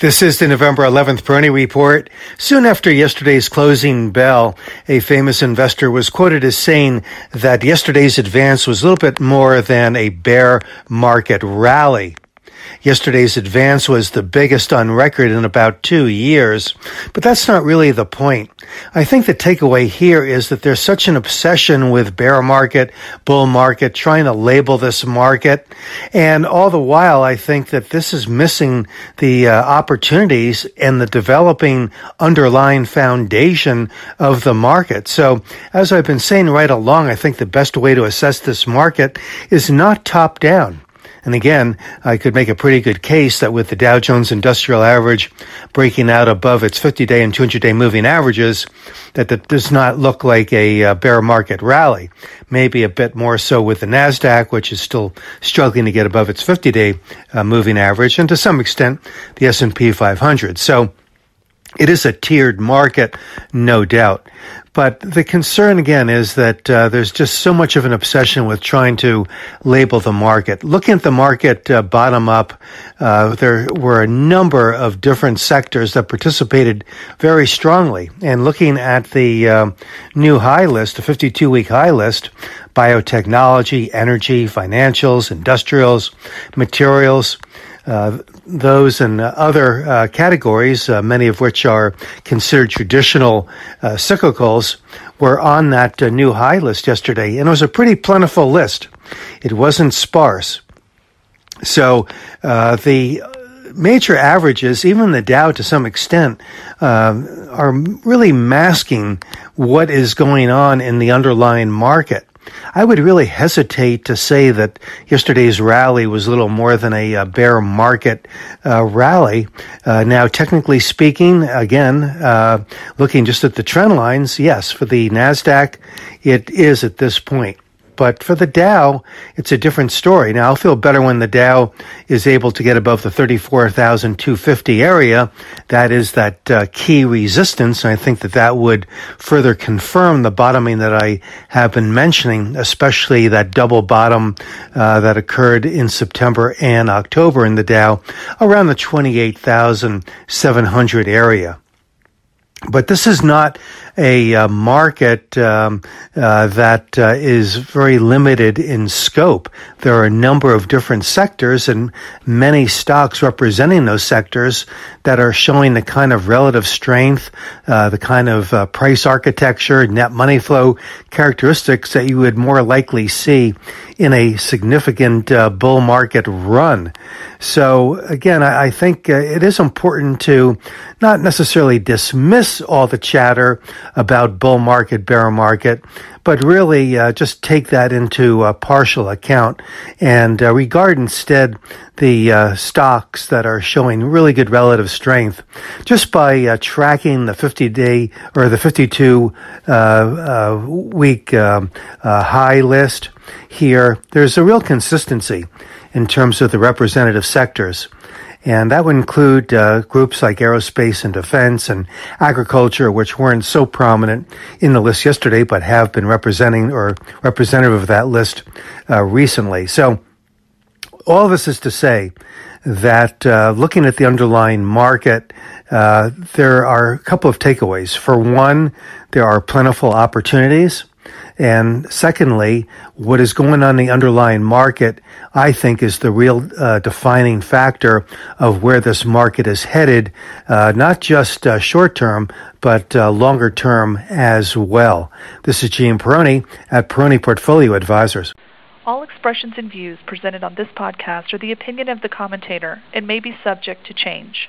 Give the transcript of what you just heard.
This is the November 11th Peroni Report. Soon after yesterday's closing bell, a famous investor was quoted as saying that yesterday's advance was a little bit more than a bear market rally. Yesterday's advance was the biggest on record in about two years, but that's not really the point. I think the takeaway here is that there's such an obsession with bear market, bull market, trying to label this market. And all the while, I think that this is missing the uh, opportunities and the developing underlying foundation of the market. So as I've been saying right along, I think the best way to assess this market is not top down. And again, I could make a pretty good case that with the Dow Jones Industrial Average breaking out above its 50-day and 200-day moving averages, that that does not look like a uh, bear market rally. Maybe a bit more so with the Nasdaq, which is still struggling to get above its 50-day uh, moving average, and to some extent the S&P 500. So it is a tiered market, no doubt. But the concern again is that uh, there's just so much of an obsession with trying to label the market. Looking at the market uh, bottom up, uh, there were a number of different sectors that participated very strongly. And looking at the uh, new high list, the 52 week high list, biotechnology, energy, financials, industrials, materials, uh, those and other uh, categories, uh, many of which are considered traditional uh, cyclicals, were on that uh, new high list yesterday, and it was a pretty plentiful list. It wasn't sparse. So the major averages, even the Dow to some extent, are really masking what is going on in the underlying market. I would really hesitate to say that yesterday's rally was little more than a, a bear market uh, rally. Uh, now, technically speaking, again, uh, looking just at the trend lines, yes, for the NASDAQ, it is at this point. But for the Dow, it's a different story. Now, I'll feel better when the Dow is able to get above the 34,250 area. That is that uh, key resistance. And I think that that would further confirm the bottoming that I have been mentioning, especially that double bottom uh, that occurred in September and October in the Dow around the 28,700 area. But this is not a uh, market um, uh, that uh, is very limited in scope. There are a number of different sectors and many stocks representing those sectors that are showing the kind of relative strength, uh, the kind of uh, price architecture, net money flow characteristics that you would more likely see in a significant uh, bull market run. So again, I, I think it is important to not necessarily dismiss all the chatter about bull market, bear market, but really uh, just take that into partial account and uh, regard instead the uh, stocks that are showing really good relative strength just by uh, tracking the 50 day or the 52 uh, uh, week um, high list here. There's a real consistency in terms of the representative sectors. And that would include uh, groups like aerospace and defense and agriculture, which weren't so prominent in the list yesterday, but have been representing or representative of that list uh, recently. So all this is to say that uh, looking at the underlying market, uh, there are a couple of takeaways. For one, there are plentiful opportunities. And secondly, what is going on in the underlying market, I think, is the real uh, defining factor of where this market is headed, uh, not just uh, short term, but uh, longer term as well. This is Gene Peroni at Peroni Portfolio Advisors. All expressions and views presented on this podcast are the opinion of the commentator and may be subject to change.